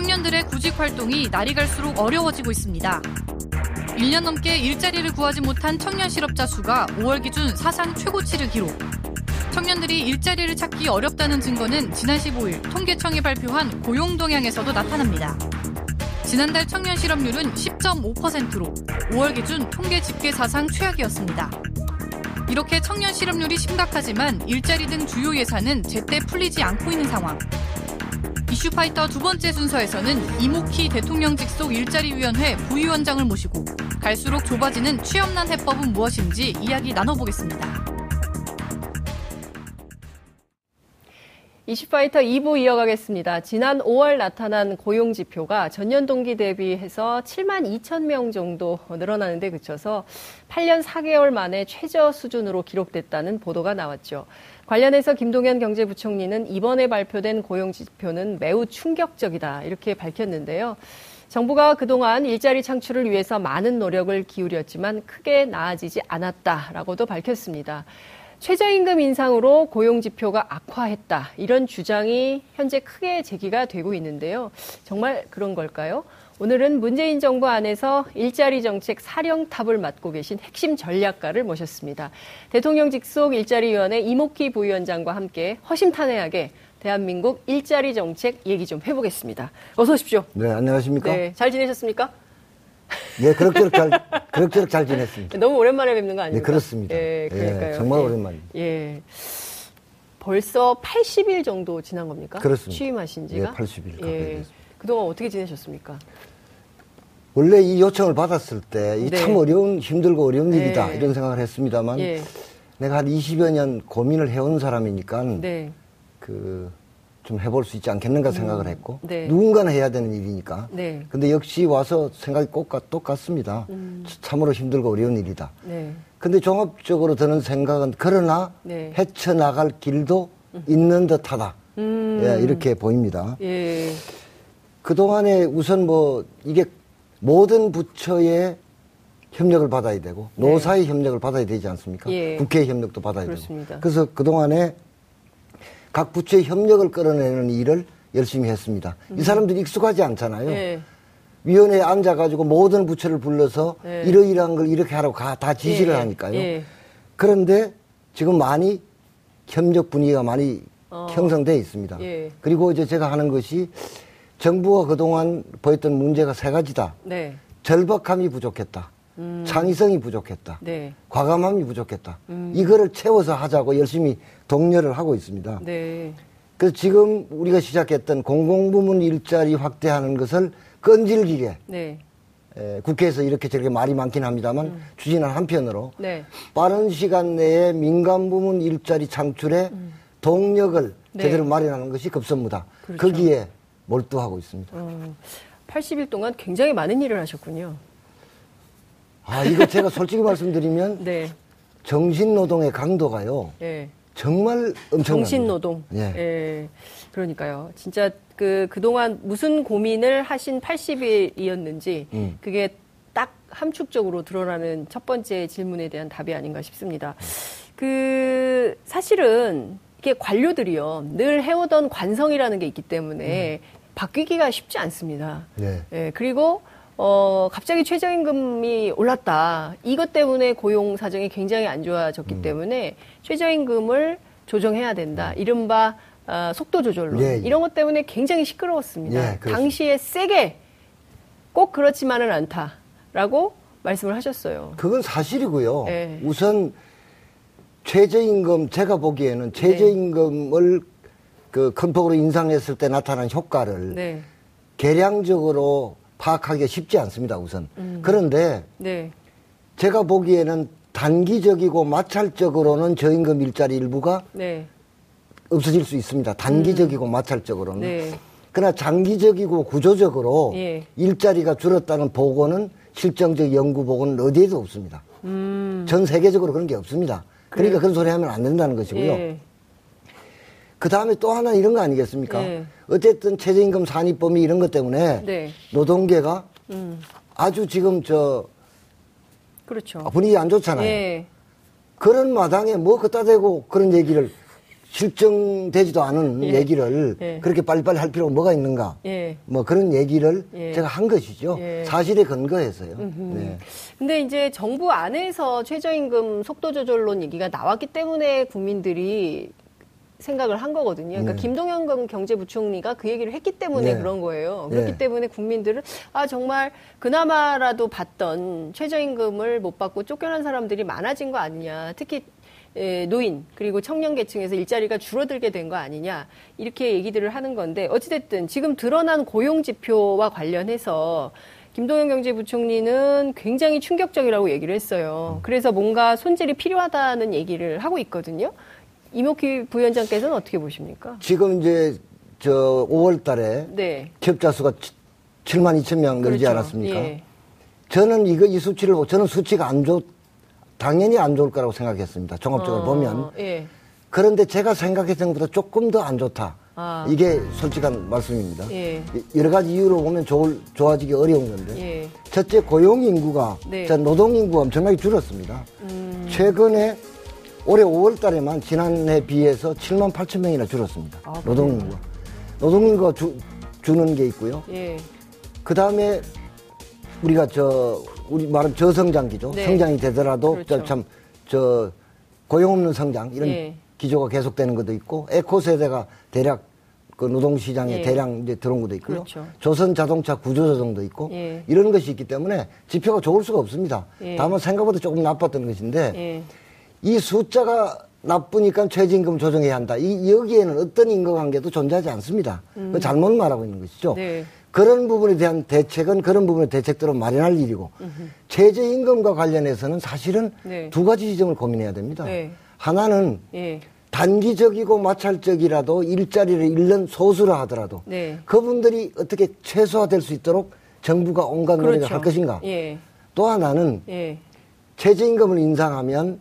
청년들의 구직 활동이 날이 갈수록 어려워지고 있습니다. 1년 넘게 일자리를 구하지 못한 청년 실업자 수가 5월 기준 사상 최고치를 기록. 청년들이 일자리를 찾기 어렵다는 증거는 지난 15일 통계청이 발표한 고용 동향에서도 나타납니다. 지난달 청년 실업률은 10.5%로 5월 기준 통계 집계 사상 최악이었습니다. 이렇게 청년 실업률이 심각하지만 일자리 등 주요 예산은 제때 풀리지 않고 있는 상황. 이슈파이터 두 번째 순서에서는 이모키 대통령 직 속 일자리위원회 부위원장을 모시고 갈수록 좁아지는 취업난 해법은 무엇인지 이야기 나눠보겠습니다. 이슈파이터 2부 이어가겠습니다. 지난 5월 나타난 고용 지표가 전년 동기 대비해서 7만 2천 명 정도 늘어나는데 그쳐서 8년 4개월 만에 최저 수준으로 기록됐다는 보도가 나왔죠. 관련해서 김동연 경제부총리는 이번에 발표된 고용 지표는 매우 충격적이다 이렇게 밝혔는데요. 정부가 그동안 일자리 창출을 위해서 많은 노력을 기울였지만 크게 나아지지 않았다라고도 밝혔습니다. 최저임금 인상으로 고용 지표가 악화했다. 이런 주장이 현재 크게 제기가 되고 있는데요. 정말 그런 걸까요? 오늘은 문재인 정부 안에서 일자리 정책 사령탑을 맡고 계신 핵심 전략가를 모셨습니다. 대통령 직속 일자리위원회 이목희 부위원장과 함께 허심탄회하게 대한민국 일자리 정책 얘기 좀 해보겠습니다. 어서 오십시오. 네, 안녕하십니까? 네, 잘 지내셨습니까? 네, 그럭저럭 잘, 그럭저럭 잘 지냈습니다. 너무 오랜만에 뵙는 거 아닙니까? 네, 그렇습니다. 예, 그러니까요. 예, 정말 예, 오랜만입니다. 예. 벌써 80일 정도 지난 겁니까? 그렇습니다. 취임하신 지가? 네, 80일 예. 그동안 어떻게 지내셨습니까? 원래 이 요청을 받았을 때, 이참 네. 어려운, 힘들고 어려운 네. 일이다, 이런 생각을 했습니다만, 예. 내가 한 20여 년 고민을 해온 사람이니까, 네. 그, 좀 해볼 수 있지 않겠는가 생각을 음. 했고 네. 누군가는 해야 되는 일이니까. 네. 근데 역시 와서 생각이 꼭 똑같습니다. 음. 참으로 힘들고 어려운 일이다. 네. 근데 종합적으로 드는 생각은 그러나 네. 헤쳐나갈 길도 음. 있는 듯하다. 음. 예, 이렇게 보입니다. 예. 그동안에 우선 뭐 이게 모든 부처의 협력을 받아야 되고 네. 노사의 협력을 받아야 되지 않습니까? 예. 국회의 협력도 받아야 그렇습니다. 되고. 그래서 그동안에 각 부처의 협력을 끌어내는 일을 열심히 했습니다. 음. 이 사람들이 익숙하지 않잖아요. 네. 위원회에 앉아가지고 모든 부처를 불러서 네. 이러이러한 걸 이렇게 하라고 다 지시를 네. 하니까요. 네. 그런데 지금 많이 협력 분위기가 많이 어. 형성돼 있습니다. 예. 그리고 이제 제가 하는 것이 정부가 그동안 보였던 문제가 세 가지다. 네. 절박함이 부족했다. 음. 창의성이 부족했다. 네. 과감함이 부족했다. 음. 이거를 채워서 하자고 열심히 독려를 하고 있습니다. 네. 그래서 지금 우리가 시작했던 공공부문 일자리 확대하는 것을 끈질기게 네. 에, 국회에서 이렇게 저렇게 말이 많긴 합니다만 음. 추진한 한편으로 네. 빠른 시간 내에 민간 부문 일자리 창출에 음. 동력을 네. 제대로 마련하는 것이 급선무다. 그렇죠. 거기에 몰두하고 있습니다. 어, 80일 동안 굉장히 많은 일을 하셨군요. 아, 이거 제가 솔직히 말씀드리면 네. 정신노동의 강도가요. 네. 정말 엄청 정신노동. 예. 예. 그러니까요. 진짜 그, 그동안 무슨 고민을 하신 80일이었는지 음. 그게 딱 함축적으로 드러나는 첫 번째 질문에 대한 답이 아닌가 싶습니다. 그, 사실은 이게 관료들이요. 늘 해오던 관성이라는 게 있기 때문에 음. 바뀌기가 쉽지 않습니다. 예. 예. 그리고 어, 갑자기 최저임금이 올랐다. 이것 때문에 고용 사정이 굉장히 안 좋아졌기 음. 때문에 최저임금을 조정해야 된다. 음. 이른바 어, 속도 조절로 예, 예. 이런 것 때문에 굉장히 시끄러웠습니다. 예, 당시에 세게 꼭 그렇지만은 않다라고 말씀을 하셨어요. 그건 사실이고요. 예. 우선 최저임금 제가 보기에는 최저임금을 네. 그 큰 폭으로 인상했을 때 나타난 효과를 네. 계량적으로 파악하기가 쉽지 않습니다, 우선. 음. 그런데 네. 제가 보기에는 단기적이고 마찰적으로는 저임금 일자리 일부가 네. 없어질 수 있습니다. 단기적이고 음. 마찰적으로는. 네. 그러나 장기적이고 구조적으로 예. 일자리가 줄었다는 보고는 실정적 연구 보고는 어디에도 없습니다. 음. 전 세계적으로 그런 게 없습니다. 그러니까 그런 소리 하면 안 된다는 것이고요. 예. 그 다음에 또 하나 이런 거 아니겠습니까? 네. 어쨌든 최저임금 산입범위 이런 것 때문에 네. 노동계가 음. 아주 지금 저 그렇죠. 분위기 안 좋잖아요. 네. 그런 마당에 뭐 갖다 대고 그런 얘기를 실정되지도 않은 예. 얘기를 예. 그렇게 빨리빨리 할 필요가 뭐가 있는가. 예. 뭐 그런 얘기를 예. 제가 한 것이죠. 예. 사실에 근거해서요. 네. 근데 이제 정부 안에서 최저임금 속도 조절론 얘기가 나왔기 때문에 국민들이 생각을 한 거거든요. 그러니까 네. 김동연 경제부총리가 그 얘기를 했기 때문에 네. 그런 거예요. 그렇기 네. 때문에 국민들은 아 정말 그나마라도 받던 최저임금을 못 받고 쫓겨난 사람들이 많아진 거 아니냐. 특히 노인 그리고 청년 계층에서 일자리가 줄어들게 된 거 아니냐 이렇게 얘기들을 하는 건데 어찌됐든 지금 드러난 고용 지표와 관련해서 김동연 경제부총리는 굉장히 충격적이라고 얘기를 했어요. 그래서 뭔가 손질이 필요하다는 얘기를 하고 있거든요. 이목희 부위원장께서는 어떻게 보십니까? 지금 이제 저 5월 달에 네. 취업자 수가 7만 2천 명 늘지 그렇죠. 않았습니까? 예. 저는 이거 이 수치를 저는 수치가 안 좋, 당연히 안 좋을 거라고 생각했습니다. 종합적으로 어, 보면. 예. 그런데 제가 생각했던 것보다 조금 더 안 좋다. 아. 이게 솔직한 말씀입니다. 예. 여러 가지 이유로 보면 좋을, 좋아지기 어려운 건데. 예. 첫째, 고용 인구가, 네. 노동 인구가 엄청나게 줄었습니다. 음. 최근에 올해 5월 달에만 지난해 비해서 7만 8천 명이나 줄었습니다. 아, 노동 인구가. 노동 인구가 주, 주는 게 있고요. 예. 그 다음에 우리가 저 우리 말은 저성장기죠. 네. 성장이 되더라도 그렇죠. 참, 저, 고용 없는 성장, 이런 예. 기조가 계속되는 것도 있고, 에코 세대가 대략 그 노동시장에 예. 대량 이제 들어온 것도 있고요. 그렇죠. 조선 자동차 구조조정도 있고, 예. 이런 것이 있기 때문에 지표가 좋을 수가 없습니다. 예. 다만 생각보다 조금 나빴던 것인데, 예. 이 숫자가 나쁘니까 최저임금 조정해야 한다. 이, 여기에는 어떤 인과관계도 존재하지 않습니다. 음. 잘못 말하고 있는 것이죠. 네. 그런 부분에 대한 대책은 그런 부분의 대책대로 마련할 일이고 음흠. 최저임금과 관련해서는 사실은 네. 두 가지 지점을 고민해야 됩니다. 네. 하나는 네. 단기적이고 마찰적이라도 일자리를 잃는 소수라 하더라도 네. 그분들이 어떻게 최소화될 수 있도록 정부가 온갖 그렇죠. 노력을 할 것인가. 예. 또 하나는 예. 최저임금을 인상하면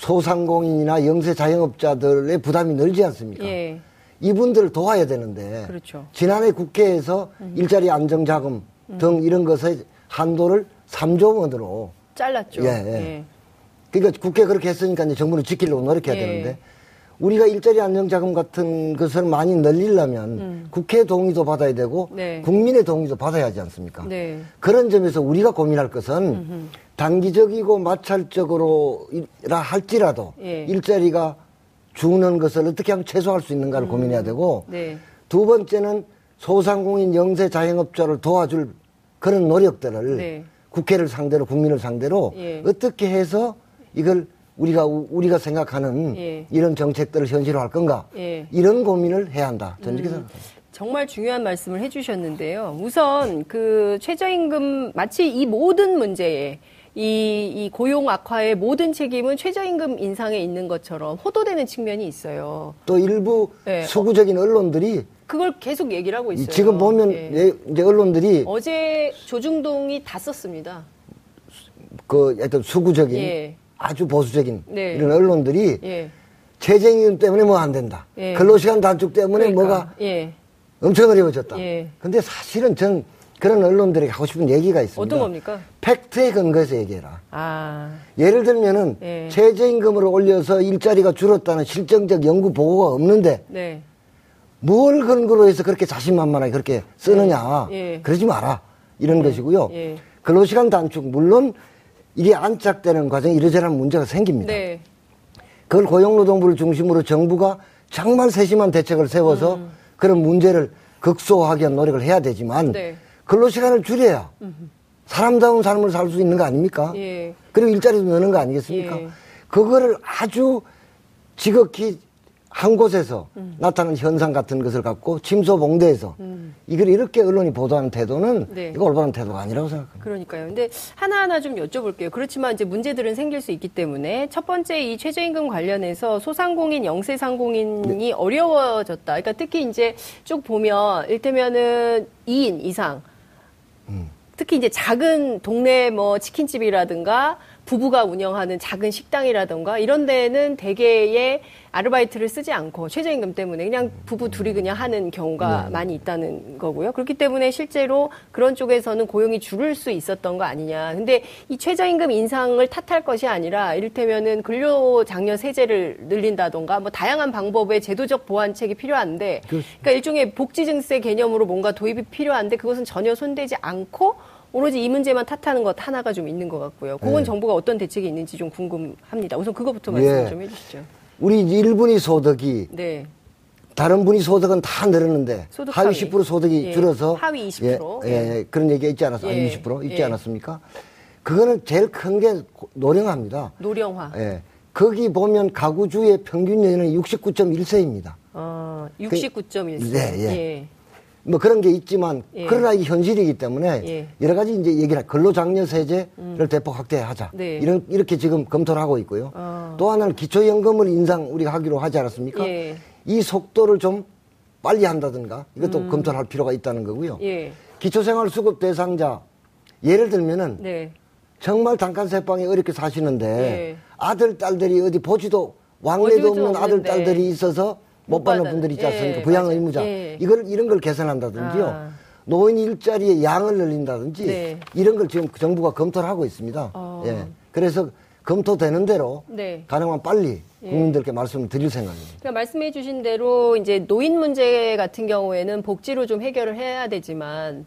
소상공인이나 영세 자영업자들의 부담이 늘지 않습니까? 예. 이분들을 도와야 되는데 그렇죠. 지난해 국회에서 음. 일자리 안정자금 음. 등 이런 것의 한도를 3조 원으로 잘랐죠. 예, 예. 예. 그러니까 국회 그렇게 했으니까 이제 정부는 지키려고 노력해야 예. 되는데 우리가 일자리 안정자금 같은 것을 많이 늘리려면 음. 국회 동의도 받아야 되고 네. 국민의 동의도 받아야 하지 않습니까? 네. 그런 점에서 우리가 고민할 것은 음흠. 단기적이고 마찰적으로라 할지라도 예. 일자리가 죽는 것을 어떻게 하면 최소화할 수 있는가를 음. 고민해야 되고 네. 두 번째는 소상공인 영세 자영업자를 도와줄 그런 노력들을 네. 국회를 상대로 국민을 상대로 예. 어떻게 해서 이걸 우리가 우리가 생각하는 예. 이런 정책들을 현실화할 건가 예. 이런 고민을 해야 한다. 저는 이렇게 음. 생각합니다. 정말 중요한 말씀을 해주셨는데요. 우선 그 최저임금 마치 이 모든 문제에 이, 이 고용 악화의 모든 책임은 최저임금 인상에 있는 것처럼 호도되는 측면이 있어요. 또 일부 네. 수구적인 언론들이 그걸 계속 얘기를 하고 있어요. 지금 보면 예. 예. 이제 언론들이 어제 조중동이 다 썼습니다. 그 어떤 수구적인 예. 아주 보수적인 네. 이런 언론들이 예. 최저임금 때문에 뭐 안 된다. 예. 근로시간 단축 때문에 그러니까. 뭐가 예. 엄청 어려워졌다. 근데 사실은 전 그런 언론들에게 하고 싶은 얘기가 있습니다. 어떤 겁니까? 팩트에 근거해서 얘기해라. 아. 예를 들면은 예. 최저임금을 올려서 일자리가 줄었다는 실정적 연구 보고가 없는데 네. 뭘 근거로 해서 그렇게 자신만만하게 그렇게 쓰느냐. 네. 예. 그러지 마라. 이런 네. 것이고요. 예. 근로시간 단축 물론 이게 안착되는 과정에 이러저러한 문제가 생깁니다. 네. 그걸 고용노동부를 중심으로 정부가 정말 세심한 대책을 세워서 음. 그런 문제를 극소화하기 위한 노력을 해야 되지만 네. 근로시간을 줄여야 사람다운 삶을 살 수 있는 거 아닙니까? 예. 그리고 일자리도 넣는 거 아니겠습니까? 예. 그거를 아주 지극히 한 곳에서 음. 나타나는 현상 같은 것을 갖고 침소봉대에서 음. 이걸 이렇게 언론이 보도하는 태도는 네. 이거 올바른 태도가 아니라고 생각합니다. 그러니까요. 근데 하나하나 좀 여쭤볼게요. 그렇지만 이제 문제들은 생길 수 있기 때문에 첫 번째 이 최저임금 관련해서 소상공인, 영세상공인이 네. 어려워졌다. 그러니까 특히 이제 쭉 보면 일테면은 2인 이상 음. 특히 이제 작은 동네 뭐 치킨집이라든가 부부가 운영하는 작은 식당이라던가 이런 데는 대개의 아르바이트를 쓰지 않고 최저임금 때문에 그냥 부부 둘이 그냥 하는 경우가 네. 많이 있다는 거고요. 그렇기 때문에 실제로 그런 쪽에서는 고용이 줄을 수 있었던 거 아니냐. 근데 이 최저임금 인상을 탓할 것이 아니라 이를테면은 근로장려 세제를 늘린다던가 뭐 다양한 방법의 제도적 보완책이 필요한데 그러니까 일종의 복지증세 개념으로 뭔가 도입이 필요한데 그것은 전혀 손대지 않고 오로지 이 문제만 탓하는 것 하나가 좀 있는 것 같고요. 그건 네. 정부가 어떤 대책이 있는지 좀 궁금합니다. 우선 그것부터 말씀 예. 좀 해주시죠. 우리 일분위 소득이 네. 다른 분이 소득은 다 늘었는데 소득 하위, 하위 10% 소득이 예. 줄어서 하위 20% 예, 예, 예. 그런 얘기가 있지 않았어? 예. 하위 20% 있지 예. 않았습니까? 그거는 제일 큰 게 노령화입니다. 노령화. 예. 거기 보면 가구주의 평균 연령이 69.1세입니다. 어, 69.1세. 그, 네, 예. 예. 뭐 그런 게 있지만 예. 그러나 이 현실이기 때문에 예. 여러 가지 이제 얘기를 근로장려 세제를 음. 대폭 확대하자 네. 이런 이렇게 지금 검토를 하고 있고요. 어. 또 하나는 기초연금을 인상 우리가 하기로 하지 않았습니까? 예. 이 속도를 좀 빨리 한다든가 이것도 음. 검토를 할 필요가 있다는 거고요. 예. 기초생활수급 대상자 예를 들면은 네. 정말 단칸세방에 어렵게 사시는데 예. 아들 딸들이 어디 보지도 왕래도 없는 아들 딸들이 있어서 못 받는 분들이 있지 않습니까? 예, 부양 의무자. 예. 이걸, 이런 걸 개선한다든지요. 아. 노인 일자리의 양을 늘린다든지 네. 이런 걸 지금 정부가 검토를 하고 있습니다. 어. 예. 그래서 검토되는 대로 네. 가능한 빨리 예. 국민들께 예. 말씀을 드릴 생각입니다. 그러니까 말씀해 주신 대로 이제 노인 문제 같은 경우에는 복지로 좀 해결을 해야 되지만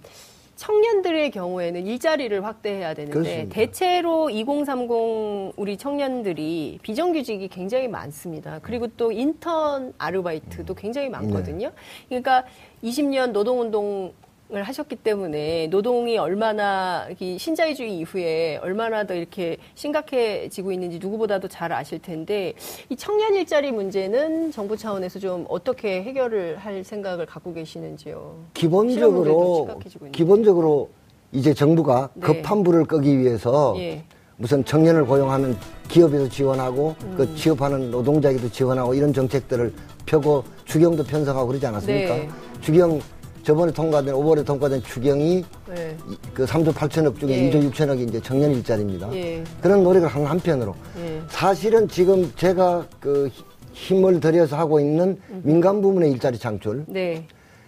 청년들의 경우에는 일자리를 확대해야 되는데 그렇습니다. 대체로 2030 우리 청년들이 비정규직이 굉장히 많습니다. 그리고 또 인턴 아르바이트도 굉장히 많거든요. 네. 그러니까 20년 노동운동 을 하셨기 때문에 노동이 얼마나 신자유주의 이후에 얼마나 더 이렇게 심각해지고 있는지 누구보다도 잘 아실 텐데 이 청년 일자리 문제는 정부 차원에서 좀 어떻게 해결을 할 생각을 갖고 계시는지요? 기본적으로 기본적으로 이제 정부가 네. 급한 불을 끄기 위해서 예. 무슨 청년을 고용하는 기업에도 지원하고 음. 그 취업하는 노동자에게도 지원하고 이런 정책들을 펴고 주경도 편성하고 그러지 않았습니까? 네. 주경 저번에 통과된 5월에 통과된 추경이 네. 그 3조 8천억 중에 예. 2조 6천억이 이제 청년 일자리입니다. 예. 그런 노력을 한 한편으로 예. 사실은 지금 제가 그 힘을 들여서 하고 있는 음. 민간 부문의 일자리 창출 네.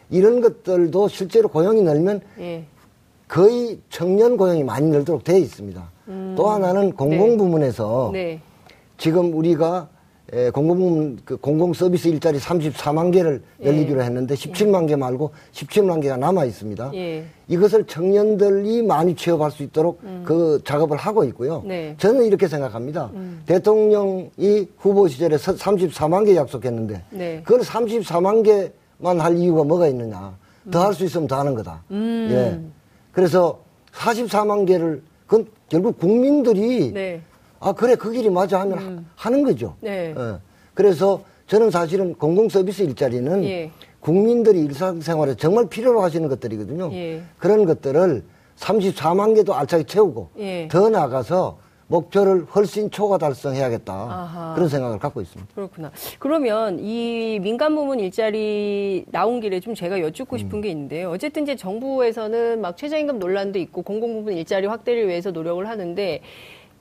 이런 것들도 실제로 고용이 늘면 예. 거의 청년 고용이 많이 늘도록 되어 있습니다. 음. 또 하나는 공공 네. 부문에서 네. 지금 우리가 에, 예, 공공부문 그 공공 서비스 일자리 34만 개를 예. 열리기로 했는데 17만 개 말고 17만 개가 남아 있습니다. 예. 이것을 청년들이 많이 취업할 수 있도록 음. 그 작업을 하고 있고요. 네. 저는 이렇게 생각합니다. 음. 대통령이 후보 시절에 34만 개 약속했는데 네. 그걸 34만 개만 할 이유가 뭐가 있느냐? 더 할수 있으면 더 하는 거다. 음. 예. 그래서 44만 개를 그건 결국 국민들이 네. 아 그래 그 길이 맞아 하면 음. 하는 거죠. 네. 어. 그래서 저는 사실은 공공 서비스 일자리는 예. 국민들이 일상생활에 정말 필요로 하시는 것들이거든요. 예. 그런 것들을 34만 개도 알차게 채우고 예. 더 나아가서 목표를 훨씬 초과 달성해야겠다 아하. 그런 생각을 갖고 있습니다. 그렇구나. 그러면 이 민간 부문 일자리 나온 길에 좀 제가 여쭙고 싶은 음. 게 있는데요. 어쨌든 이제 정부에서는 막 최저임금 논란도 있고 공공 부문 일자리 확대를 위해서 노력을 하는데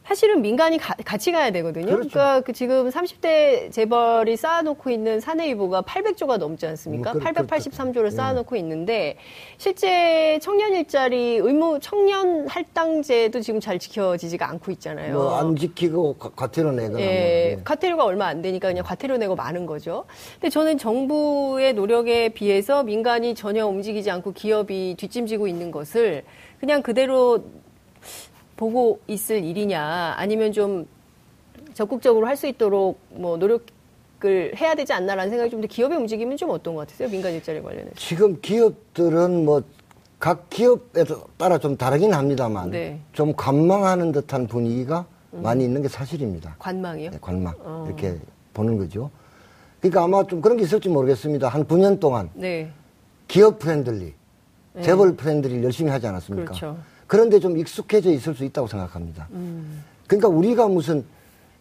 사실은 민간이 가, 같이 가야 되거든요. 그렇죠. 그러니까 그 지금 30대 재벌이 쌓아놓고 있는 사내이보가 800조가 넘지 않습니까? 뭐, 883조를 쌓아놓고 네. 있는데 실제 청년 일자리 의무 청년 할당제도 지금 잘 지켜지지가 않고 있잖아요. 뭐 안 지키고 과태료 내거나. 예, 뭐. 네. 과태료가 얼마 안 되니까 그냥 과태료 내고 마는 거죠. 근데 저는 정부의 노력에 비해서 민간이 전혀 움직이지 않고 기업이 뒷짐지고 있는 것을 그냥 그대로 보고 있을 일이냐 아니면 좀 적극적으로 할 수 있도록 뭐 노력을 해야 되지 않나라는 생각이 좀 기업의 움직임은 좀 어떤 것 같으세요? 민간 일자리 관련해서. 지금 기업들은 뭐 각 기업에 따라 좀 다르긴 합니다만 네. 좀 관망하는 듯한 분위기가 음. 많이 있는 게 사실입니다. 관망이요? 네, 관망. 어. 이렇게 보는 거죠. 그러니까 아마 좀 그런 게 있을지 모르겠습니다. 한 9년 동안 네. 기업 friendly, 네. 재벌 friendly 열심히 하지 않았습니까? 그렇죠. 그런데 좀 익숙해져 있을 수 있다고 생각합니다. 음. 그러니까 우리가 무슨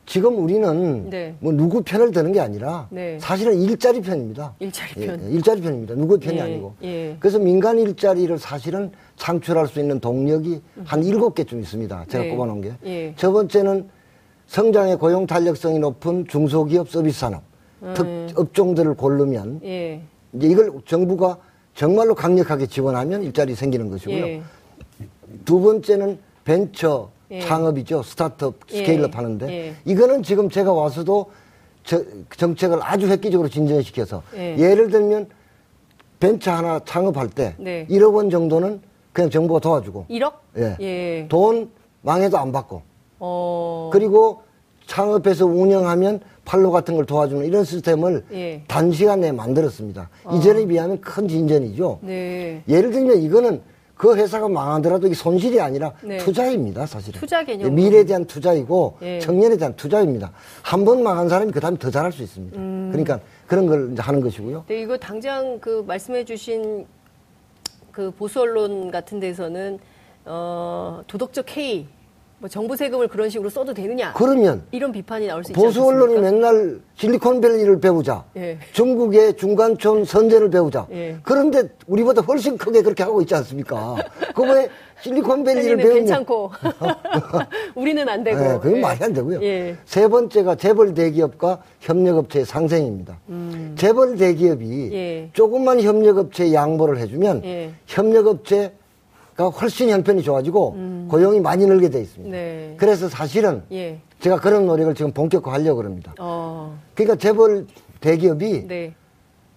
지금 우리는 네. 뭐 누구 편을 드는 게 아니라 네. 사실은 일자리 편입니다. 일자리 편. 예, 예, 일자리 편입니다. 누구 편이 예, 아니고. 예. 그래서 민간 일자리를 사실은 창출할 수 있는 동력이 한 일곱 개쯤 있습니다. 제가 네. 꼽아놓은 게. 예. 첫 번째는 성장의 고용 탄력성이 높은 중소기업 서비스 산업 음. 특 업종들을 고르면 예. 이제 이걸 정부가 정말로 강력하게 지원하면 일자리 생기는 것이고요. 두 번째는 벤처 예. 창업이죠. 스타트업, 예. scale-up 하는데 예. 이거는 지금 제가 와서도 저, 정책을 아주 획기적으로 진전시켜서 예. 를 들면 벤처 하나 창업할 때 네. 1억 원 정도는 그냥 정부가 도와주고 1억? 예. 예. 돈 망해도 안 받고 어... 그리고 창업해서 운영하면 팔로 같은 걸 도와주는 이런 시스템을 예. 단시간 내에 만들었습니다. 어. 이전에 비하면 큰 진전이죠. 네. 예를 들면 이거는 그 회사가 망하더라도 이게 손실이 아니라 네. 투자입니다, 사실은. 투자 개념. 예, 미래에 대한 투자이고 예. 청년에 대한 투자입니다. 한 번 망한 사람이 그 다음에 더 잘할 수 있습니다. 음. 그러니까 그런 걸 이제 하는 것이고요. 네, 이거 당장 그 말씀해 주신 그 보수 언론 같은 데서는 어, 도덕적 해이 뭐 정부 세금을 그런 식으로 써도 되느냐? 그러면 이런 비판이 나올 수 있지 보수 언론이 맨날 실리콘밸리를 배우자, 예. 중국의 중간촌 선제를 배우자. 예. 그런데 우리보다 훨씬 크게 그렇게 하고 있지 않습니까? 그왜 실리콘밸리를 배우면 괜찮고 우리는 안 되고. 네, 그건 예. 말이 안 되고요. 예. 세 번째가 재벌 대기업과 협력업체의 상생입니다. 음. 재벌 대기업이 예. 조금만 협력업체에 양보를 해주면 예. 협력업체 가 훨씬 형편이 좋아지고 음. 고용이 많이 늘게 돼 있습니다. 네. 그래서 사실은 예. 제가 그런 노력을 지금 본격화하려고 합니다. 어. 그러니까 재벌 대기업이 네.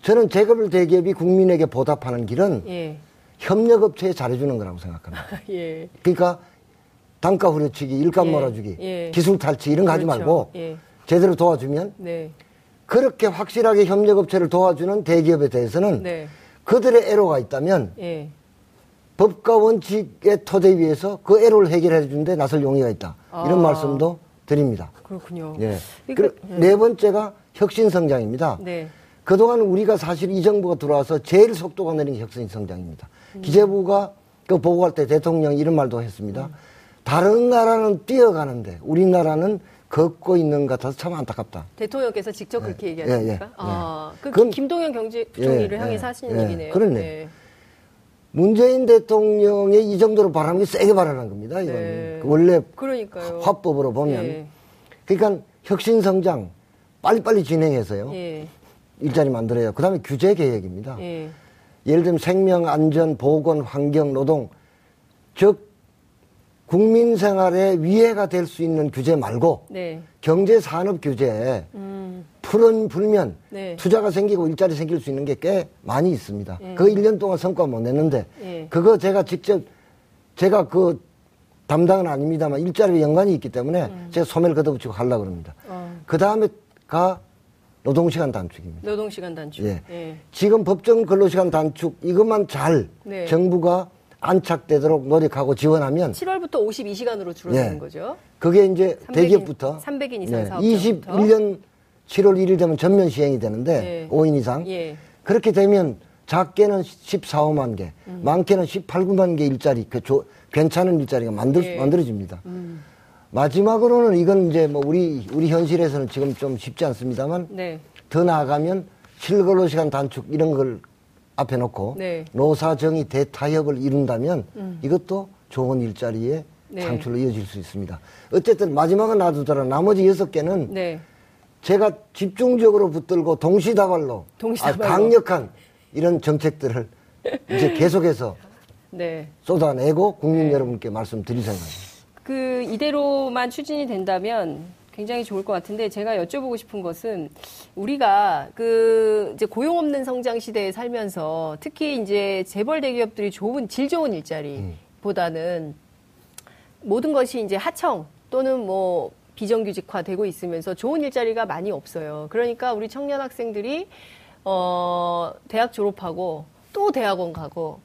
저는 재벌 대기업이 국민에게 보답하는 길은 예. 협력업체에 잘해주는 거라고 생각합니다. 예. 그러니까 단가 후려치기, 일감 예. 몰아주기, 예. 기술 탈취 이런 거 그렇죠. 하지 말고 예. 제대로 도와주면 네. 그렇게 확실하게 협력업체를 도와주는 대기업에 대해서는 네. 그들의 애로가 있다면 법과 원칙의 토대 위에서 그 애로를 해결해 주는데 나설 용의가 있다. 이런 아. 말씀도 드립니다. 그렇군요. 예. 그러니까, 네. 네 번째가 혁신 성장입니다. 네. 그동안 우리가 사실 이 정부가 들어와서 제일 속도가 느린 게 혁신 성장입니다. 음. 기재부가 그 보고할 때 대통령이 이런 말도 했습니다. 음. 다른 나라는 뛰어가는데 우리나라는 걷고 있는 것 같아서 참 안타깝다. 대통령께서 직접 그렇게 예, 얘기하십니까? 예, 예, 아, 그 김동연 경제부총리를 예, 향해서 하신 예, 얘기네요. 그렇네. 네. 문재인 대통령의 이 정도로 바라는 게 세게 바라는 겁니다. 이건 네. 그 원래 그러니까요. 화법으로 보면 네. 그러니까 혁신 성장 빨리빨리 진행해서요. 네. 일자리 만들어야. 그다음에 규제 개혁입니다. 예. 예를 들면 생명 안전 보건 환경 노동 즉 국민 생활에 위해가 될 수 있는 규제 말고 네. 경제 산업 규제에 음. 푸른 불면 네. 투자가 생기고 일자리 생길 수 있는 게 꽤 많이 있습니다. 네. 그 1년 동안 성과 못 냈는데 네. 그거 제가 직접 제가 그 담당은 아닙니다만 일자리에 연관이 있기 때문에 음. 제가 소매를 걷어붙이고 하려고 그럽니다. 어. 그 다음에가 노동시간 단축입니다. 노동시간 단축. 예. 예. 지금 법정 근로시간 단축 이것만 잘 네. 정부가 안착되도록 노력하고 지원하면 7월부터 52시간으로 줄어드는 예. 거죠. 그게 이제 300인, 대기업부터 300인 이상 네. 21년 7월 1일 되면 전면 시행이 되는데 네. 5인 이상 예. 그렇게 되면 작게는 14, 5만 개, 음. 많게는 18, 9만 개 일자리 그 조, 괜찮은 일자리가 만들 예. 만들어집니다. 음. 마지막으로는 이건 이제 뭐 우리 우리 현실에서는 지금 좀 쉽지 않습니다만 네. 더 나아가면 실근로 시간 단축 이런 걸 앞에 놓고 네. 노사정의 대타협을 이룬다면 음. 이것도 좋은 일자리에 네. 창출로 이어질 수 있습니다. 어쨌든 마지막은 놔두더라 나머지 여섯 개는 네. 제가 집중적으로 붙들고 동시다발로, 동시다발로. 아, 강력한 이런 정책들을 이제 계속해서 네. 쏟아내고 국민 네. 여러분께 말씀드릴 생각입니다. 그 이대로만 추진이 된다면 굉장히 좋을 것 같은데 제가 여쭤보고 싶은 것은 우리가 그 이제 고용 없는 성장 시대에 살면서 특히 이제 재벌 대기업들이 좋은 질 좋은 일자리보다는 모든 것이 이제 하청 또는 뭐 비정규직화되고 있으면서 좋은 일자리가 많이 없어요. 그러니까 우리 청년 학생들이 어 대학 졸업하고 또 대학원 가고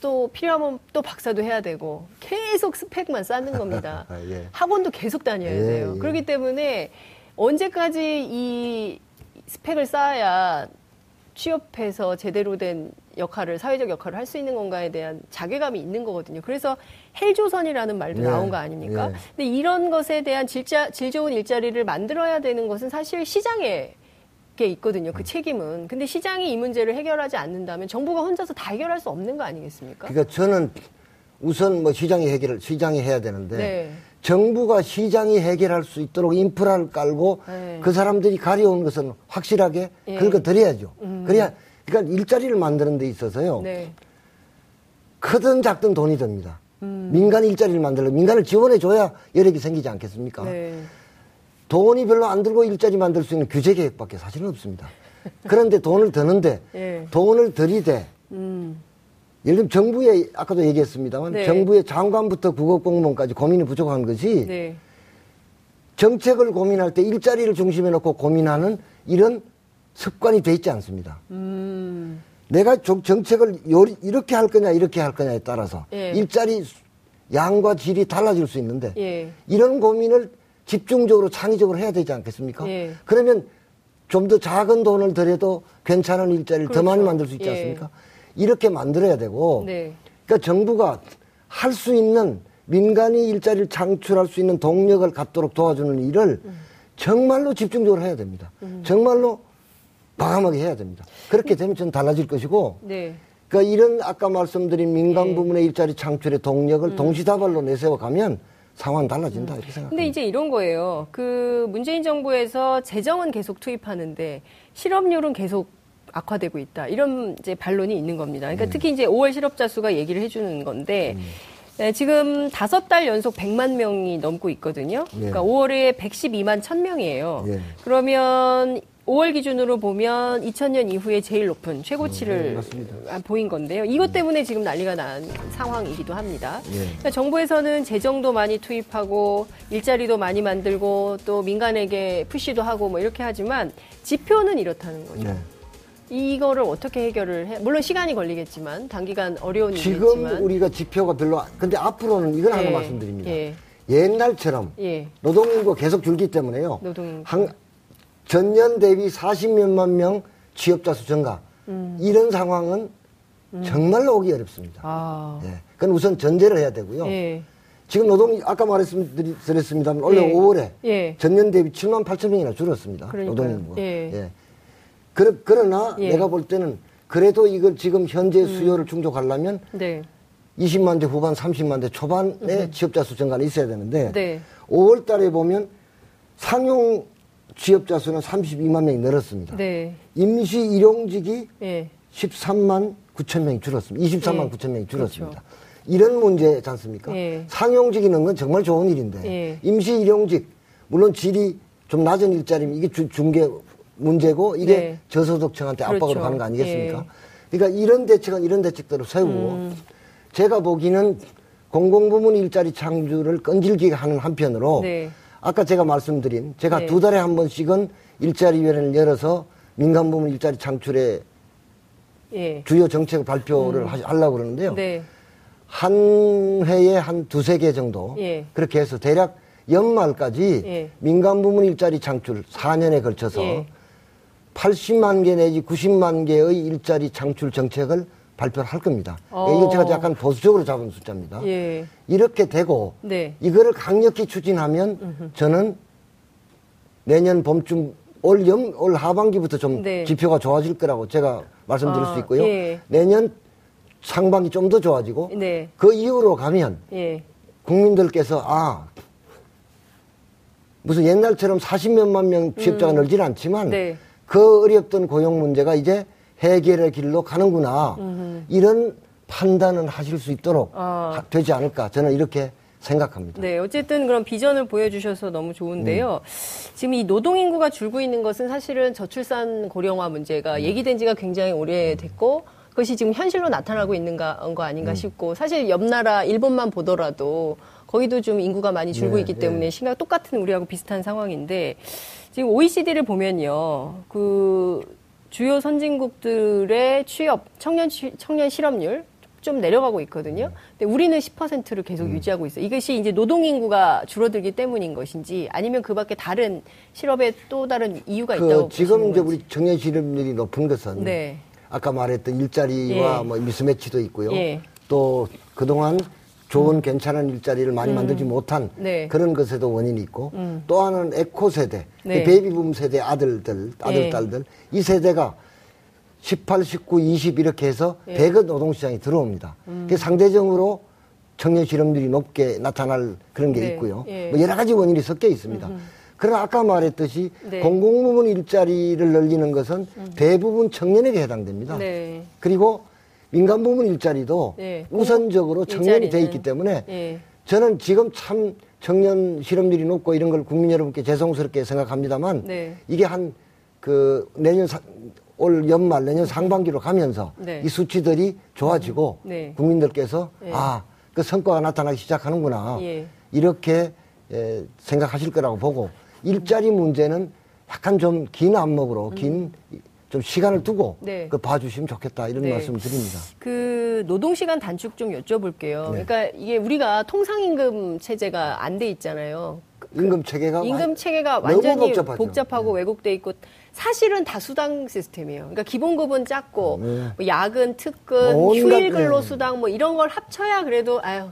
또 필요하면 또 박사도 해야 되고 계속 스펙만 쌓는 겁니다. 아, 예. 학원도 계속 다녀야 예, 돼요. 예. 그렇기 때문에 언제까지 이 스펙을 쌓아야 취업해서 제대로 된 역할을 사회적 역할을 할 수 있는 건가에 대한 자괴감이 있는 거거든요. 그래서 헬조선이라는 말도 네. 나온 거 아닙니까? 네. 근데 이런 것에 대한 질자, 질 좋은 일자리를 만들어야 되는 것은 사실 시장에 게 있거든요. 그 책임은. 근데 시장이 이 문제를 해결하지 않는다면 정부가 혼자서 다 해결할 수 없는 거 아니겠습니까? 그러니까 저는 우선 뭐 시장이 해결을 시장이 해야 되는데 네. 정부가 시장이 해결할 수 있도록 인프라를 깔고 네. 그 사람들이 가려운 것은 확실하게 예. 긁어드려야죠. 음. 그래야 그러니까 일자리를 만드는 데 있어서요. 네. 크든 작든 돈이 듭니다. 음. 민간 일자리를 만들려 민간을 지원해 줘야 여력이 생기지 않겠습니까? 네. 돈이 별로 안 들고 일자리 만들 수 있는 규제 계획밖에 사실은 없습니다. 그런데 돈을 드는데 네. 돈을 들이대 음. 예를 들면 정부의 아까도 얘기했습니다만 네. 정부의 장관부터 국어공무원까지 고민이 부족한 것이 네. 정책을 고민할 때 일자리를 중심에 놓고 고민하는 이런 습관이 돼 있지 않습니다. 음. 내가 정책을 이렇게 할 거냐 이렇게 할 거냐에 따라서 예. 일자리 양과 질이 달라질 수 있는데 예. 이런 고민을 집중적으로 창의적으로 해야 되지 않겠습니까? 예. 그러면 좀 더 작은 돈을 들여도 괜찮은 일자리를 그렇죠. 더 많이 만들 수 있지 예. 않습니까? 이렇게 만들어야 되고 네. 그러니까 정부가 할 수 있는 민간이 일자리를 창출할 수 있는 동력을 갖도록 도와주는 일을 음. 정말로 집중적으로 해야 됩니다. 음. 정말로 과감하게 해야 됩니다. 그렇게 되면 전 달라질 것이고, 네. 그러니까 이런 아까 말씀드린 민간 네. 부문의 일자리 창출의 동력을 음. 동시다발로 내세워 가면 상황 달라진다 음. 이렇게 생각합니다. 근데 이제 이런 거예요. 그 문재인 정부에서 재정은 계속 투입하는데 실업률은 계속 악화되고 있다. 이런 이제 반론이 있는 겁니다. 그러니까 음. 특히 이제 5월 실업자 수가 얘기를 해주는 건데 음. 네, 지금 다섯 달 연속 100만 명이 넘고 있거든요. 예. 그러니까 5월에 112만 1000명이에요. 예. 그러면 5월 기준으로 보면 2000년 이후에 제일 높은 최고치를 음, 네, 보인 건데요. 이것 때문에 지금 난리가 난 상황이기도 합니다. 예. 그러니까 정부에서는 재정도 많이 투입하고 일자리도 많이 만들고 또 민간에게 푸시도 하고 뭐 이렇게 하지만 지표는 이렇다는 거죠. 네. 이거를 어떻게 해결을 해? 물론 시간이 걸리겠지만 단기간 어려운 지금 일이지만. 우리가 지표가 별로 근데 앞으로는 이걸 예. 하나 말씀드립니다. 예. 옛날처럼 예. 노동인구 계속 줄기 때문에요. 노동인구. 한, 전년 대비 40몇만 명 취업자 수 증가. 음. 이런 상황은 음. 정말로 오기 어렵습니다. 아. 예. 그건 우선 전제를 해야 되고요. 예. 지금 노동, 아까 말씀드렸습니다만, 원래 예. 5월에 예. 전년 대비 7만 8천 명이나 줄었습니다. 노동인구가. 예. 예. 그러, 그러 나 예. 내가 볼 때는 그래도 이걸 지금 현재 음. 수요를 음. 충족하려면 네. 20만 대 후반, 30만 대 초반에 음. 취업자 수 증가는 있어야 되는데 네. 5월 달에 보면 상용 취업자 수는 32만 명이 늘었습니다. 네. 임시 일용직이 네. 13만 9천 명이 줄었습니다. 23만 네. 9천 명이 줄었습니다. 그렇죠. 이런 문제지 않습니까? 네. 상용직이 있는 건 정말 좋은 일인데 네. 임시 일용직 물론 질이 좀 낮은 일자리면 이게 주, 중개 문제고 이게 네. 저소득층한테 압박으로 그렇죠. 가는 거 아니겠습니까? 네. 그러니까 이런 대책은 이런 대책대로 세우고 음. 제가 보기는 공공부문 일자리 창출을 끈질기게 하는 한편으로 네. 아까 제가 말씀드린 제가 네. 두 달에 한 번씩은 일자리위원회를 열어서 민간부문 일자리 창출에 예. 주요 정책 발표를 음. 하려고 그러는데요. 네. 한 해에 한 두세 개 정도 예. 그렇게 해서 대략 연말까지 예. 민간 부문 일자리 창출 4년에 걸쳐서 예. 80만 개 내지 90만 개의 일자리 창출 정책을 발표를 할 겁니다. 어. 이건 제가 약간 보수적으로 잡은 숫자입니다. 예. 이렇게 되고 네. 이거를 강력히 추진하면 음흠. 저는 내년 봄쯤 올, 영, 올 하반기부터 좀 네. 지표가 좋아질 거라고 제가 말씀드릴 아, 수 있고요. 예. 내년 상반기 좀 더 좋아지고 네. 그 이후로 가면 예. 국민들께서 아 무슨 옛날처럼 40몇만 명 취업자가 음. 늘지는 않지만 네. 그 어렵던 고용 문제가 이제 해결의 길로 가는구나. 음흠. 이런 판단을 하실 수 있도록 아. 되지 않을까. 저는 이렇게 생각합니다. 네, 어쨌든 그런 비전을 보여주셔서 너무 좋은데요. 음. 지금 이 노동 인구가 줄고 있는 것은 사실은 저출산 고령화 문제가 음. 얘기된 지가 굉장히 오래됐고 그것이 지금 현실로 나타나고 있는 거 아닌가 음. 싶고 사실 옆 나라 일본만 보더라도 거기도 좀 인구가 많이 줄고 네, 있기 네. 때문에 심각 똑같은 우리하고 비슷한 상황인데 지금 OECD를 보면요. 그 주요 선진국들의 취업, 청년, 청년 실업률 좀 내려가고 있거든요. 근데 우리는 10%를 계속 음. 유지하고 있어요. 이것이 이제 노동 인구가 줄어들기 때문인 것인지 아니면 그 밖에 다른 실업에 또 다른 이유가 그 있다고 지금 이제 건지. 우리 청년 실업률이 높은 것은 네. 아까 말했던 일자리와 예. 뭐 미스매치도 있고요. 예. 또 그동안 좋은 음. 괜찮은 일자리를 많이 음. 만들지 못한 네. 그런 것에도 원인이 있고 음. 또 하나는 에코 세대, 네. 베이비붐 세대 아들들, 아들 네. 딸들 이 세대가 18, 19, 20 이렇게 해서 예. 대거 노동시장에 들어옵니다. 음. 그 상대적으로 청년 실업률이 높게 나타날 그런 게 네. 있고요. 예. 뭐 여러 가지 원인이 섞여 있습니다. 음흠. 그러나 아까 말했듯이 네. 공공부문 일자리를 늘리는 것은 음. 대부분 청년에게 해당됩니다. 네. 그리고 민간 부문 일자리도 네. 우선적으로 청년이 돼 있기 때문에 네. 저는 지금 참 청년 실업률이 높고 이런 걸 국민 여러분께 죄송스럽게 생각합니다만 네. 이게 한 그 내년 사, 올 연말 내년 상반기로 가면서 네. 이 수치들이 좋아지고 네. 국민들께서 네. 아그 성과가 나타나기 시작하는구나 예. 이렇게 에, 생각하실 거라고 보고 일자리 문제는 약간 좀 긴 안목으로 긴 좀 시간을 두고 네. 그 봐주시면 좋겠다 이런 네. 말씀을 드립니다. 그 노동 시간 단축 좀 여쭤볼게요. 네. 그러니까 이게 우리가 통상 임금 체제가 안 돼 있잖아요. 그 임금 체계가 임금 체계가 완전히 복잡하고 네. 왜곡돼 있고 사실은 다 수당 시스템이에요. 그러니까 기본급은 작고 네. 뭐 야근, 특근, 휴일 근로 수당 뭐 이런 걸 합쳐야 그래도 아유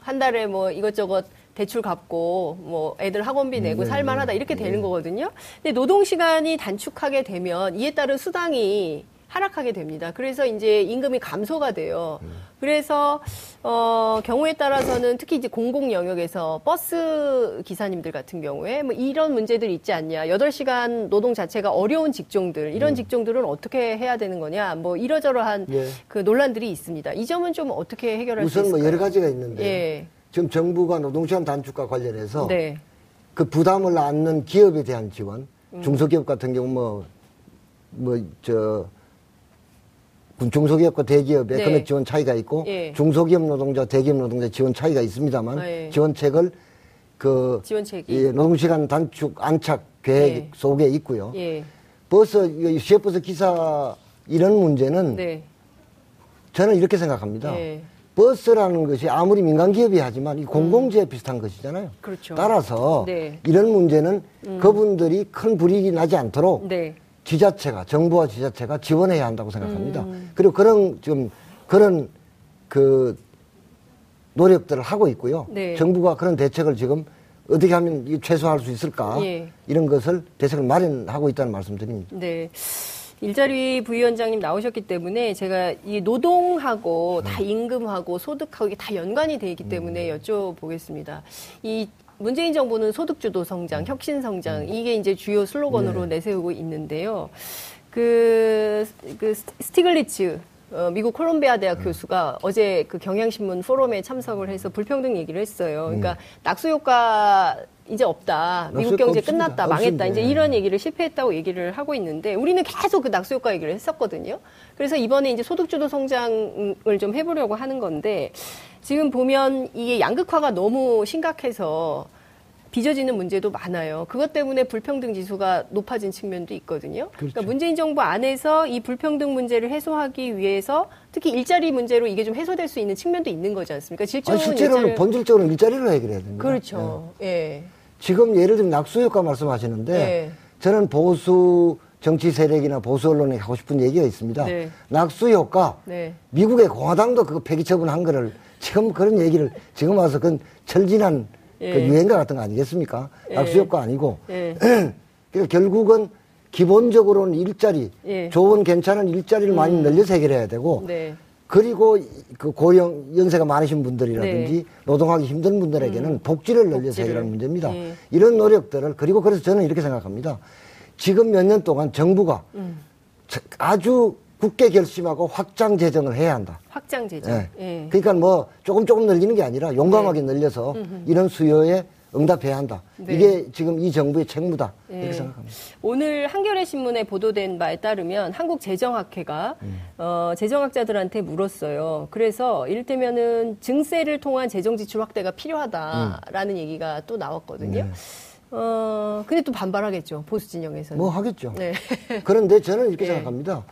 한 달에 뭐 이것저것 대출 갚고 뭐 애들 학원비 내고 네, 살만하다 이렇게 되는 네. 거거든요. 근데 노동 시간이 단축하게 되면 이에 따른 수당이 하락하게 됩니다. 그래서 이제 임금이 감소가 돼요. 그래서 어 경우에 따라서는 특히 이제 공공 영역에서 버스 기사님들 같은 경우에 뭐 이런 문제들이 있지 않냐. 8시간 노동 자체가 어려운 직종들, 이런 음. 직종들은 어떻게 해야 되는 거냐. 뭐 이러저러한 예. 그 논란들이 있습니다. 이 점은 좀 어떻게 해결할 수 있을까요? 우선 뭐 여러 가지가 있는데 예. 지금 정부가 노동시간 단축과 관련해서 네. 그 부담을 안는 기업에 대한 지원, 음. 중소기업 같은 경우 뭐, 뭐, 저, 중소기업과 대기업의 네. 금액 지원 차이가 있고, 예. 중소기업 노동자, 대기업 노동자 지원 차이가 있습니다만, 예. 지원책을 그, 지원책이. 예, 노동시간 단축 안착 계획 예. 속에 있고요. 예. 버스, 시외버스 기사 이런 문제는 네. 저는 이렇게 생각합니다. 예. 버스라는 것이 아무리 민간 기업이 하지만 이 공공재 음. 비슷한 것이잖아요. 그렇죠. 따라서 네. 이런 문제는 음. 그분들이 큰 불이익이 나지 않도록 네. 지자체가 정부와 지자체가 지원해야 한다고 생각합니다. 음. 그리고 그런 좀 그런 그 노력들을 하고 있고요. 네. 정부가 그런 대책을 지금 어떻게 하면 최소화할 수 있을까 예. 이런 것을 대책을 마련하고 있다는 말씀드립니다. 네. 일자리 부위원장님 나오셨기 때문에 제가 이 노동하고 다 음. 임금하고 소득하고 이게 다 연관이 돼 있기 때문에 음. 여쭤보겠습니다. 이 문재인 정부는 소득주도 성장, 음. 혁신 성장 이게 이제 주요 슬로건으로 네. 내세우고 있는데요. 그, 그 스티글리츠 어, 미국 콜롬비아 대학 음. 교수가 어제 그 경향신문 포럼에 참석을 해서 불평등 얘기를 했어요. 그러니까 음. 낙수 효과 이제 없다. 미국 경제 없습니다. 끝났다. 망했다. 이제 이런 얘기를 실패했다고 얘기를 하고 있는데 우리는 계속 그 낙수 효과 얘기를 했었거든요. 그래서 이번에 이제 소득주도 성장을 좀 해보려고 하는 건데 지금 보면 이게 양극화가 너무 심각해서 빚어지는 문제도 많아요. 그것 때문에 불평등 지수가 높아진 측면도 있거든요. 그러니까 그렇죠. 그러니까 문재인 정부 안에서 이 불평등 문제를 해소하기 위해서 특히 일자리 문제로 이게 좀 해소될 수 있는 측면도 있는 거지 않습니까? 실제로는, 일자리... 본질적으로 일자리를 해결해야 됩니다. 그렇죠. 예. 예. 지금 예를 들면 낙수 효과 말씀하시는데 예. 저는 보수 정치 세력이나 보수 언론에 하고 싶은 얘기가 있습니다. 네. 낙수 효과 네. 미국의 공화당도 그거 폐기 처분한 거를 지금 그런 얘기를 지금 와서 그건 철진한 예. 그 유행가 같은 거 아니겠습니까? 예. 낙수 효과 아니고. 예. 그러니까 결국은 기본적으로는 일자리, 예. 좋은 괜찮은 일자리를 음. 많이 늘려서 해결해야 되고, 네. 그리고 그 고령 연세가 많으신 분들이라든지 네. 노동하기 힘든 분들에게는 음. 복지를 늘려서. 해결하는 문제입니다. 예. 이런 노력들을 그리고 그래서 저는 이렇게 생각합니다. 지금 몇 년 동안 정부가 음. 아주 굳게 결심하고 확장 재정을 해야 한다. 확장 재정. 예. 예. 그러니까 뭐 조금 조금 늘리는 게 아니라 용감하게 네. 늘려서. 이런 수요에 응답해야 한다. 네. 이게 지금 이 정부의 책무다. 네. 이렇게 생각합니다. 오늘 한겨레 신문에 보도된 바에 따르면 한국 재정학회가 음. 어, 재정학자들한테 물었어요. 그래서 이를테면은 증세를 통한 재정 지출 확대가 필요하다라는 음. 얘기가 또 나왔거든요. 네. 어, 근데 또 반발하겠죠. 보수 진영에서는. 뭐 하겠죠. 네. 그런데 저는 이렇게 네. 생각합니다.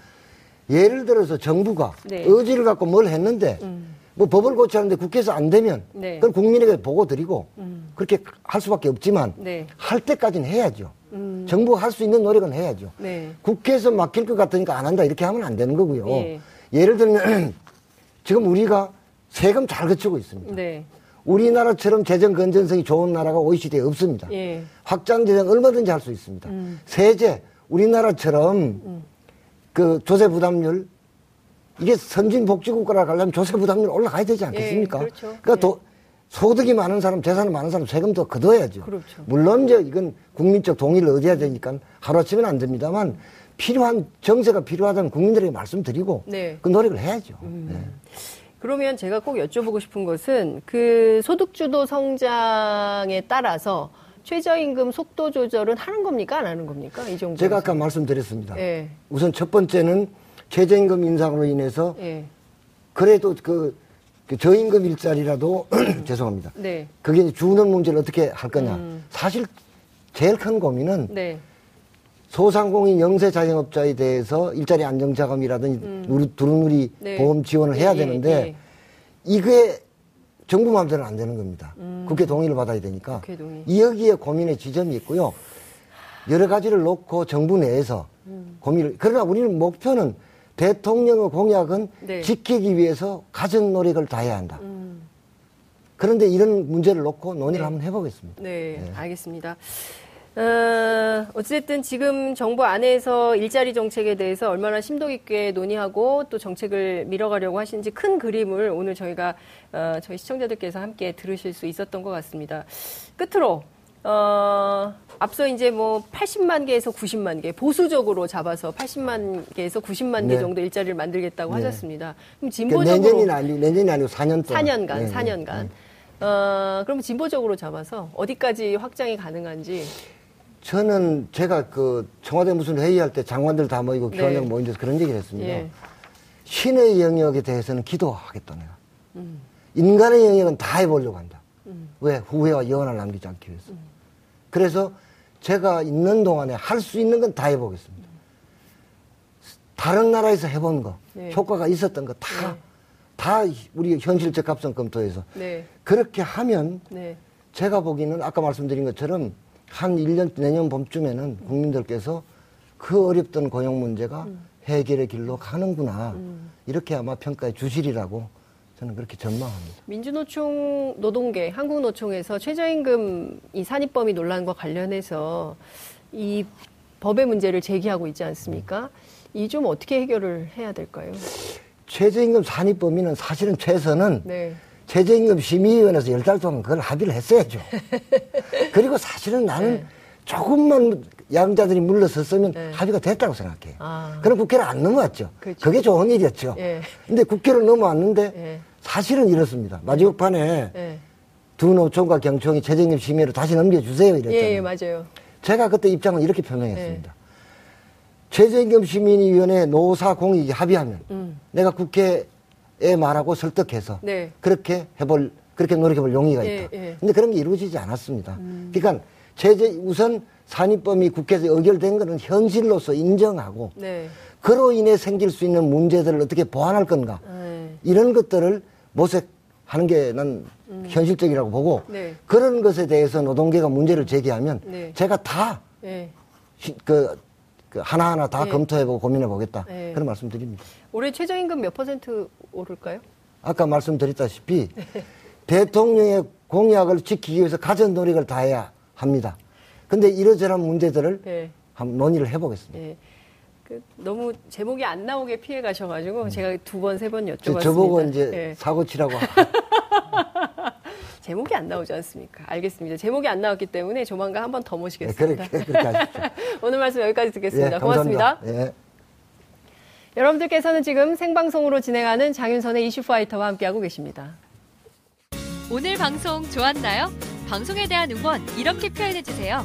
예를 들어서 정부가 네. 의지를 갖고 뭘 했는데 음. 뭐 법을 고치는데 국회에서 안 되면 네. 그건 국민에게 보고 드리고 음. 그렇게 할 수밖에 없지만 네. 할 때까지는 해야죠. 음. 정부가 할 수 있는 노력은 해야죠. 네. 국회에서 막힐 것 같으니까 안 한다 이렇게 하면 안 되는 거고요. 네. 예를 들면 지금 우리가 세금 잘 거치고 있습니다. 네. 우리나라처럼 재정 건전성이 좋은 나라가 OECD에 없습니다. 예. 확장 재정 얼마든지 할 수 있습니다. 음. 세제 우리나라처럼 음. 그 조세 부담률 이게 선진 복지국가라 가려면 조세 부담률 올라가야 되지 않겠습니까? 예, 그렇죠. 그러니까 예. 도, 소득이 많은 사람, 재산이 많은 사람 세금도 걷어야죠. 그렇죠. 물론 이제 이건 국민적 동의를 얻어야 되니까 하루아침에는 안 됩니다만 필요한 정세가 필요하다면 국민들에게 말씀드리고 네. 그 노력을 해야죠. 음. 네. 그러면 제가 꼭 여쭤보고 싶은 것은 그 소득주도 성장에 따라서 최저임금 속도 조절은 하는 겁니까 안 하는 겁니까 이 정도? 제가 아까 말씀드렸습니다. 네. 우선 첫 번째는 최저임금 인상으로 인해서 네. 그래도 그, 그 저임금 일자리라도 죄송합니다. 네. 그게 주는 문제를 어떻게 할 거냐. 음. 사실 제일 큰 고민은 네. 소상공인 영세 자영업자에 대해서 일자리 안정자금이라든지 음. 두루누리 네. 보험 지원을 해야 네, 되는데 네. 이게 정부 마음대로는 안 되는 겁니다. 음. 국회 동의를 받아야 되니까 여기에 고민의 지점이 있고요. 여러 가지를 놓고 정부 내에서 음. 고민을 그러나 우리는 목표는 대통령의 공약은 네. 지키기 위해서 가진 노력을 다해야 한다. 음. 그런데 이런 문제를 놓고 논의를 네. 한번 해보겠습니다. 네, 네. 알겠습니다. 어, 어쨌든 지금 정부 안에서 일자리 정책에 대해서 얼마나 심도 깊게 논의하고 또 정책을 밀어가려고 하시는지 큰 그림을 오늘 저희가 어, 저희 시청자들께서 함께 들으실 수 있었던 것 같습니다. 끝으로 어, 앞서 이제 뭐 80만 개에서 90만 개 보수적으로 잡아서 80만 개에서 90만 네. 개 정도 일자리를 만들겠다고 네. 하셨습니다. 그럼 진보적으로 그러니까 내년이 아니고 내년이 아니고 4년 동안 4년간 네. 4년간 어, 그럼 진보적으로 잡아서 어디까지 확장이 가능한지 저는 제가 그 청와대 무슨 회의할 때 장관들 다 모이고 네. 교환장 모인 데서 그런 얘기를 했습니다. 예. 신의 영역에 대해서는 기도하겠다 내가. 음. 인간의 영역은 다 해보려고 한다. 음. 왜? 후회와 여원을 남기지 않기 위해서. 음. 그래서 제가 있는 동안에 할 수 있는 건 다 해보겠습니다. 다른 나라에서 해본 거, 네. 효과가 있었던 거 다, 네. 다 우리 현실적 합성 검토해서 네. 그렇게 하면 네. 제가 보기에는 아까 말씀드린 것처럼 한 1년 내년 봄쯤에는 국민들께서 그 어렵던 고용 문제가 음. 해결의 길로 가는구나. 음. 이렇게 아마 평가해 주시리라고 저는 그렇게 전망합니다. 민주노총 노동계 한국노총에서 최저임금 이 산입범위 논란과 관련해서 이 법의 문제를 제기하고 있지 않습니까? 이 좀 어떻게 해결을 해야 될까요? 최저임금 산입 범위는 사실은 최선은 네. 최저임금 심의위원회에서 열 달 동안 그걸 합의를 했어야죠. 그리고 사실은 나는 네. 조금만 양자들이 물러섰으면 네. 합의가 됐다고 생각해요. 아. 그럼 국회를 안 넘어왔죠. 그렇죠. 그게 좋은 일이었죠. 예. 근데 국회를 넘어왔는데 예. 사실은 이렇습니다. 마지막 판에 예. 두 노총과 경총이 최저임금 심의로 다시 넘겨주세요 이랬잖아요. 예, 예, 맞아요. 제가 그때 입장은 이렇게 표명했습니다. 예. 최저임금 심의위원회 노사 공익이 합의하면 음. 내가 국회 에 말하고 설득해서 네. 그렇게 해볼 그렇게 노력해볼 용의가 예, 있다. 예, 예. 근데 그런 게 이루어지지 않았습니다. 음. 그러니까 제재 우선 산입범위 국회에서 의결된 것은 현실로서 인정하고 네. 그로 인해 생길 수 있는 문제들을 어떻게 보완할 건가 네. 이런 것들을 모색하는 게난 음. 현실적이라고 보고 네. 그런 것에 대해서 노동계가 문제를 제기하면 네. 제가 다그 네. 그 하나하나 다 네. 검토해보고 고민해보겠다. 네. 그런 말씀 드립니다. 올해 최저임금 몇 퍼센트 오를까요? 아까 말씀드렸다시피 네. 대통령의 공약을 지키기 위해서 가전 노력을 다해야 합니다. 근데 이러저런 문제들을 네. 한번 논의를 해보겠습니다. 네. 그 너무 제목이 안 나오게 피해 가셔가지고 음. 제가 두 번, 세 번 여쭤봤습니다. 저보고 이제 네. 사고 치라고. 제목이 안 나오지 않습니까? 알겠습니다. 제목이 안 나왔기 때문에 조만간 한 번 더 모시겠습니다. 네, 그렇게, 그렇게. 오늘 말씀 여기까지 듣겠습니다. 네, 고맙습니다. 네. 여러분들께서는 지금 생방송으로 진행하는 장윤선의 이슈파이터와 함께하고 계십니다. 오늘 방송 좋았나요? 방송에 대한 응원 이렇게 표현해주세요.